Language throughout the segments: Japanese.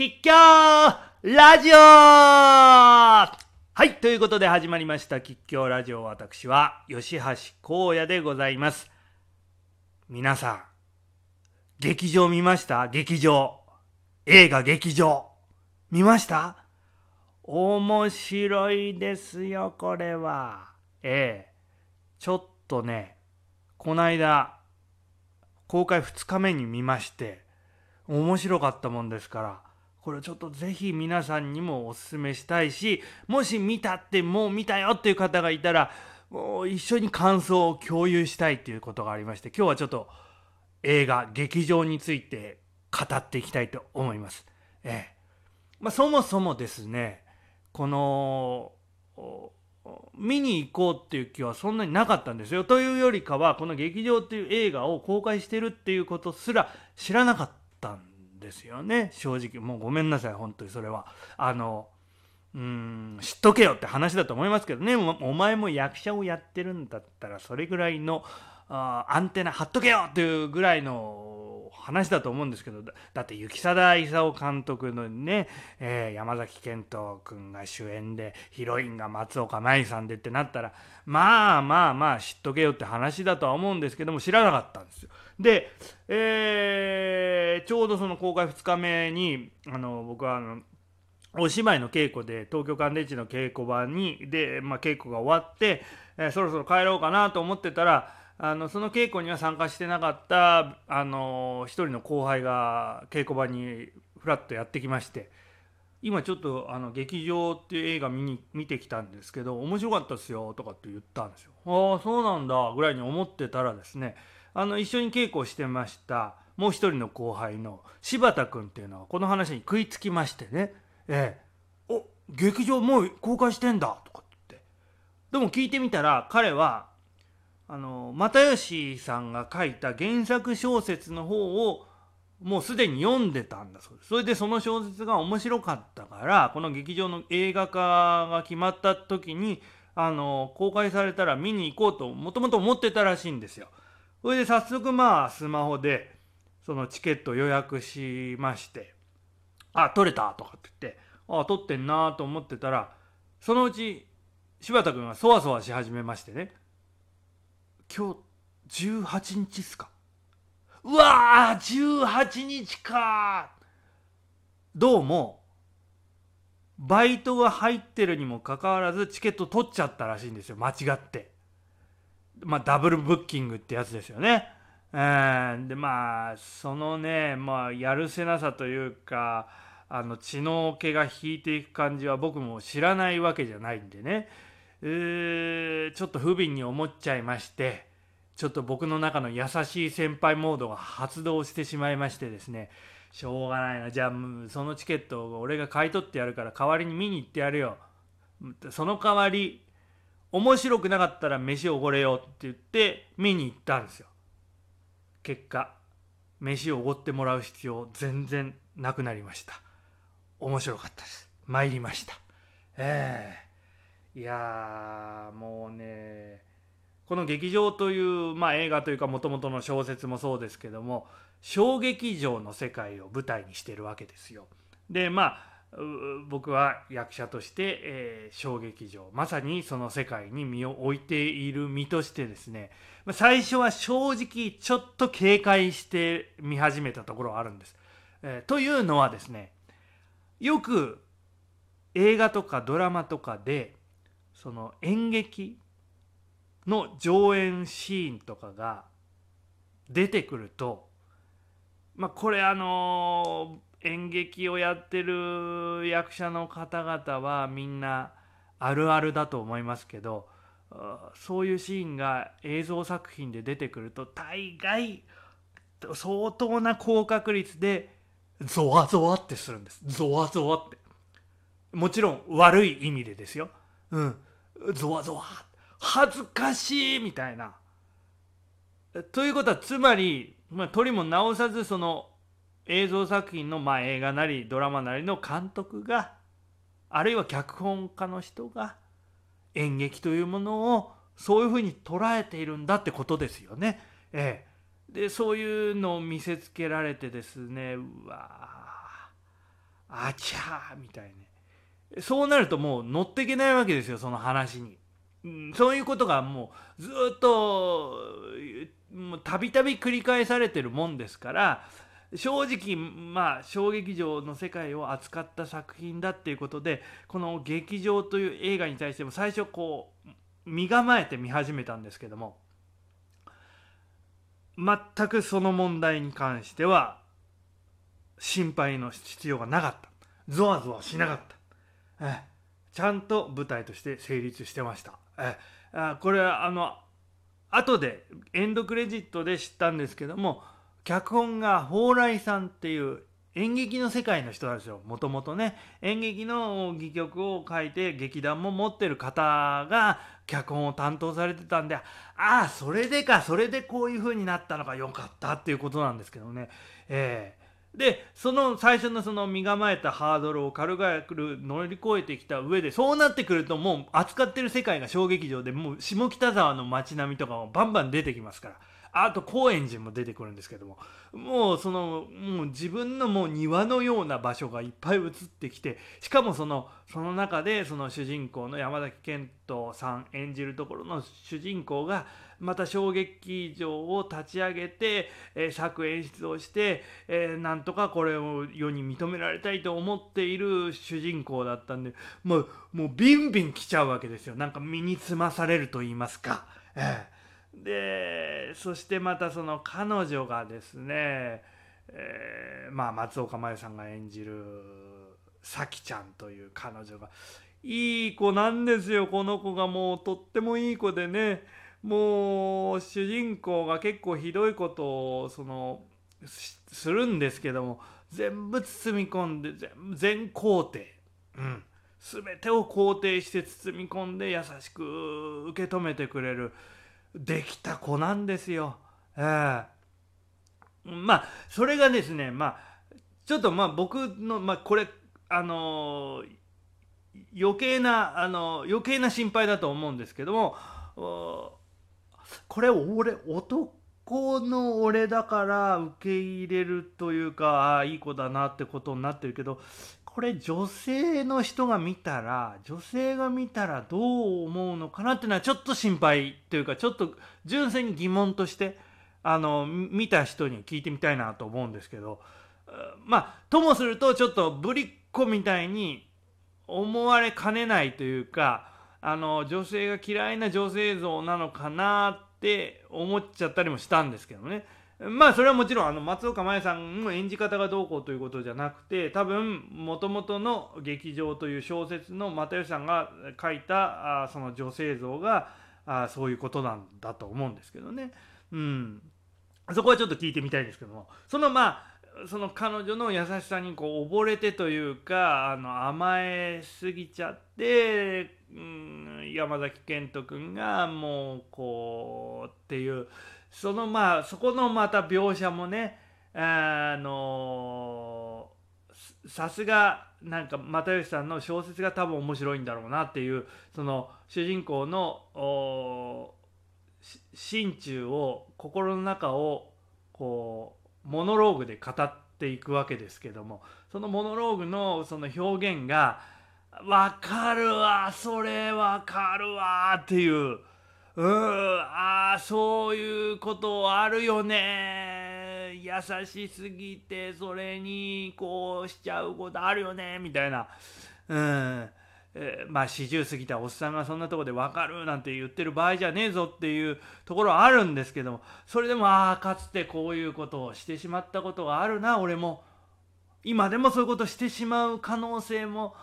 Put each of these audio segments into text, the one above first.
吉祥ラジオはい、ということで始まりました吉祥ラジオ私は吉橋荒野でございます。皆さん、劇場見ました？劇場？映画劇場。見ました？面白いですよ、これは。ええ。ちょっとね、こないだ、公開2日目に見まして、面白かったもんですから、これちょっとぜひ皆さんにもお勧めしたいし、もし見たってもう見たよっていう方がいたら、もう一緒に感想を共有したいっていうことがありまして、今日はちょっと映画、劇場について語っていきたいと思います。ええ。まあ、そもそもですね、この、見に行こうっていう気はそんなになかったんですよ。というよりかは、この劇場っていう映画を公開してるっていうことすら知らなかったんですですよね。正直。もうごめんなさい、本当にそれは。あの、うん、知っとけよって話だと思いますけどね。おお前も役者をやってるんだったら、それぐらいのあアンテナ張っとけよっていうぐらいの話だと思うんですけどだって雪貞勲監督のね、えー山崎賢人君が主演でヒロインが松岡茉優さんでってなったらまあまあまあ知っとけよって話だとは思うんですけども知らなかったんですよ。で、えーちょうどその公開2日目にあの僕はあのお芝居の稽古で東京乾電池の稽古場にで、まあ、稽古が終わって、えーそろそろ帰ろうかなと思ってたらあのその稽古には参加してなかったあの一人の後輩が稽古場にふらっとやってきまして今ちょっとあの劇場っていう映画見に見てきたんですけど面白かったですよとかって言ったんですよ。ああそうなんだぐらいに思ってたらですねあの一緒に稽古をしてましたもう一人の後輩の柴田君っていうのはこの話に食いつきましてね「ええ、お劇場もう公開してんだ」とかって言ってでも聞いてみたら彼はあの又吉さんが書いた原作小説の方をもうすでに読んでたんだそうです。それでその小説が面白かったからこの劇場の映画化が決まった時にあの公開されたら見に行こうともともと思ってたらしいんですよ。それで早速まあスマホでそのチケット予約しまして「あ取れた」とかって言って「あ取ってんな」と思ってたらそのうち柴田君がそわそわし始めましてね。今日18日っすか？うわー18日か。どうもバイトが入ってるにもかかわらずチケット取っちゃったらしいんですよ。間違って。まあダブルブッキングってやつですよね。えーでまあそのねまあやるせなさというかあの血の気が引いていく感じは僕も知らないわけじゃないんでね。えちょっと不憫に思っちゃいましてちょっと僕の中の優しい先輩モードが発動してしまいましてですね。しょうがないな。じゃあそのチケットを俺が買い取ってやるから代わりに見に行ってやるよ。その代わり面白くなかったら飯おごれよって言って見に行ったんですよ。結果飯をおごってもらう必要全然なくなりました。面白かったです。参りました。ええ。いやーもうねこの劇場という、まあ、映画というかもともとの小説もそうですけども小劇場の世界を舞台にしてるわけですよ。でまあ僕は役者として、えー小劇場まさにその世界に身を置いている身としてですね最初は正直ちょっと警戒して見始めたところはあるんです。えーというのはですねよく映画とかドラマとかでその演劇の上演シーンとかが出てくるとまあこれあの演劇をやってる役者の方々はみんなあるあるだと思いますけどそういうシーンが映像作品で出てくると大概相当な高確率でゾワゾワってするんです。ゾワゾワって。もちろん悪い意味でですよ。うん。ゾワゾワ。恥ずかしいみたいな。ということはつまり、まあ、取りも直さずその映像作品の、まあ、映画なりドラマなりの監督があるいは脚本家の人が演劇というものをそういうふうに捉えているんだってことですよね。ええ、でそういうのを見せつけられてですねうわあちゃーみたいねそうなるともう乗っていけないわけですよその話に、うん、そういうことがもうずっとたびたび繰り返されてるもんですから正直まあ小劇場の世界を扱った作品だっていうことでこの劇場という映画に対しても最初こう身構えて見始めたんですけども全くその問題に関しては心配の必要がなかった。ゾワゾワしなかった。えちゃんと舞台として成立してました。えこれはあの後でエンドクレジットで知ったんですけども脚本が蓬莱さんっていう演劇の世界の人なんですよ。もともとね。演劇の戯曲を書いて劇団も持ってる方が脚本を担当されてたんでああそれでかそれでこういう風になったのが良かったっていうことなんですけどね。えー、でその最初のその身構えたハードルを軽々乗り越えてきた上でそうなってくるともう扱ってる世界が小劇場でもう下北沢の街並みとかもバンバン出てきますから。あと高円寺も出てくるんですけどももうそのもう自分のもう庭のような場所がいっぱい映ってきてしかもそのその中でその主人公の山崎賢人さん演じるところの主人公がまた小劇場を立ち上げて、えー、作演出をして、えー、なんとかこれを世に認められたいと思っている主人公だったんでもうもうビンビン来ちゃうわけですよなんか身につまされると言いますか。えーでそしてまたその彼女がですね、えー、まあ松岡茉優さんが演じる咲ちゃんという彼女がいい子なんですよ。この子がもうとってもいい子でね。もう主人公が結構ひどいことをそのするんですけども全部包み込んで全全肯定、うん、全てを肯定して包み込んで優しく受け止めてくれる。できた子なんですよ。えー、まあそれがですねまあちょっとまあ僕のまあこれあのー、余計なあの余計な心配だと思うんですけどもこれ俺男の俺だから受け入れるというかああいい子だなってことになってるけどこれ女性の人が見たら女性が見たらどう思うのかなっていうのはちょっと心配というかちょっと純粋に疑問としてあの見た人に聞いてみたいなと思うんですけどまあともするとちょっとぶりっ子みたいに思われかねないというかあの女性が嫌いな女性像なのかなってって思っちゃったりもしたんですけどね。まあそれはもちろんあの松岡茉優さんの演じ方がどうこうということじゃなくて多分もともとの劇場という小説の又吉さんが書いたあその女性像があそういうことなんだと思うんですけどね。うん、そこはちょっと聞いてみたいんですけどもそのまあその彼女の優しさにこう溺れてというかあの甘えすぎちゃって、うん、山崎賢人君がもうこうっていうそのまあそこのまた描写もねあのさすがなんか又吉さんの小説が多分面白いんだろうなっていうその主人公の心中を心の中をこうモノローグで語っていくわけですけどもそのモノローグのその表現が「分かるわそれ分かるわ」っていううんああそういうことあるよね優しすぎてそれにこうしちゃうことあるよねみたいなうん。えー、まあ40過ぎたおっさんがそんなとこで分かるなんて言ってる場合じゃねえぞっていうところはあるんですけどもそれでもああかつてこういうことをしてしまったことがあるな俺も。今でもそういうことしてしまう可能性も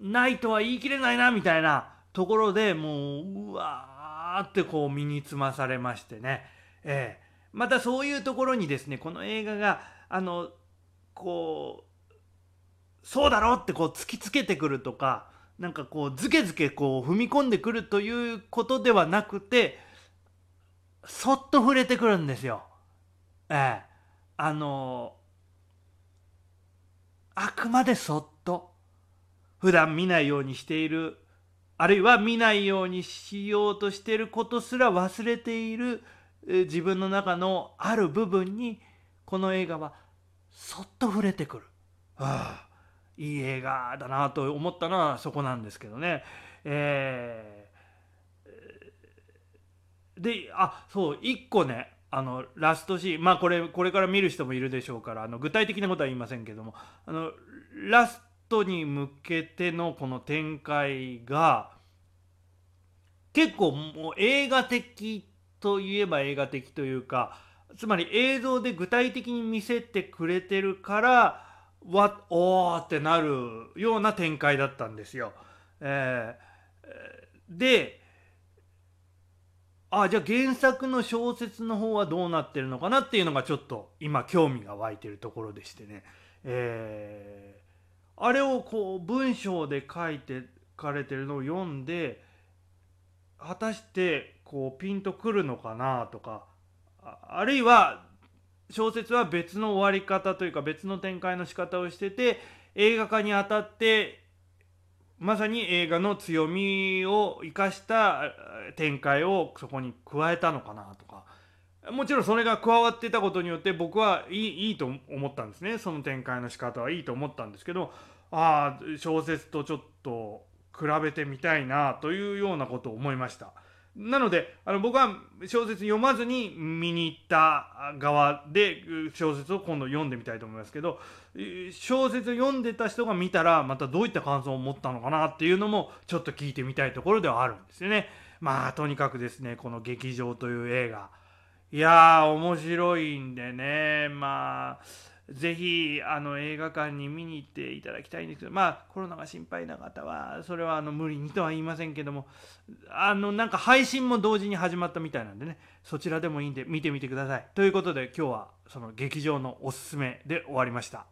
ないとは言い切れないなみたいなところでもううわーってこう身につまされましてね、えー、またそういうところにですねこの映画があのこうそうだろってこう突きつけてくるとかなんかこうずけずけこう踏み込んでくるということではなくてそっと触れてくるんですよ。ええ。あのあくまでそっと。普段見ないようにしている。あるいは見ないようにしようとしていることすら忘れている。自分の中のある部分にこの映画はそっと触れてくる。はあ。いい映画だなと思ったのはそこなんですけどね。えー、であそう1個ねあのラストシーンまあこれこれから見る人もいるでしょうからあの具体的なことは言いませんけどもあのラストに向けてのこの展開が結構もう映画的といえば映画的というかつまり映像で具体的に見せてくれてるからわおーってなるような展開だったんですよ。えー、であじゃあ原作の小説の方はどうなってるのかなっていうのがちょっと今興味が湧いてるところでしてね、えー、あれをこう文章で書いてかれてるのを読んで果たしてこうピンとくるのかなとかあるいは小説は別の終わり方というか別の展開の仕方をしてて映画化にあたってまさに映画の強みを生かした展開をそこに加えたのかなとかもちろんそれが加わってたことによって僕はいいいいと思ったんですねその展開の仕方はいいと思ったんですけどああ小説とちょっと比べてみたいなというようなことを思いました。なのであの僕は小説読まずに見に行った側で小説を今度読んでみたいと思いますけど小説を読んでた人が見たらまたどういった感想を持ったのかなっていうのもちょっと聞いてみたいところではあるんですよね。まあとにかくですねこの「劇場」という映画いやー面白いんでねまあぜひあの映画館に見に行っていただきたいんですけどまあコロナが心配な方はそれはあの無理にとは言いませんけどもあのなんか配信も同時に始まったみたいなんでねそちらでもいいんで見てみてください。ということで今日はその劇場のおすすめで終わりました。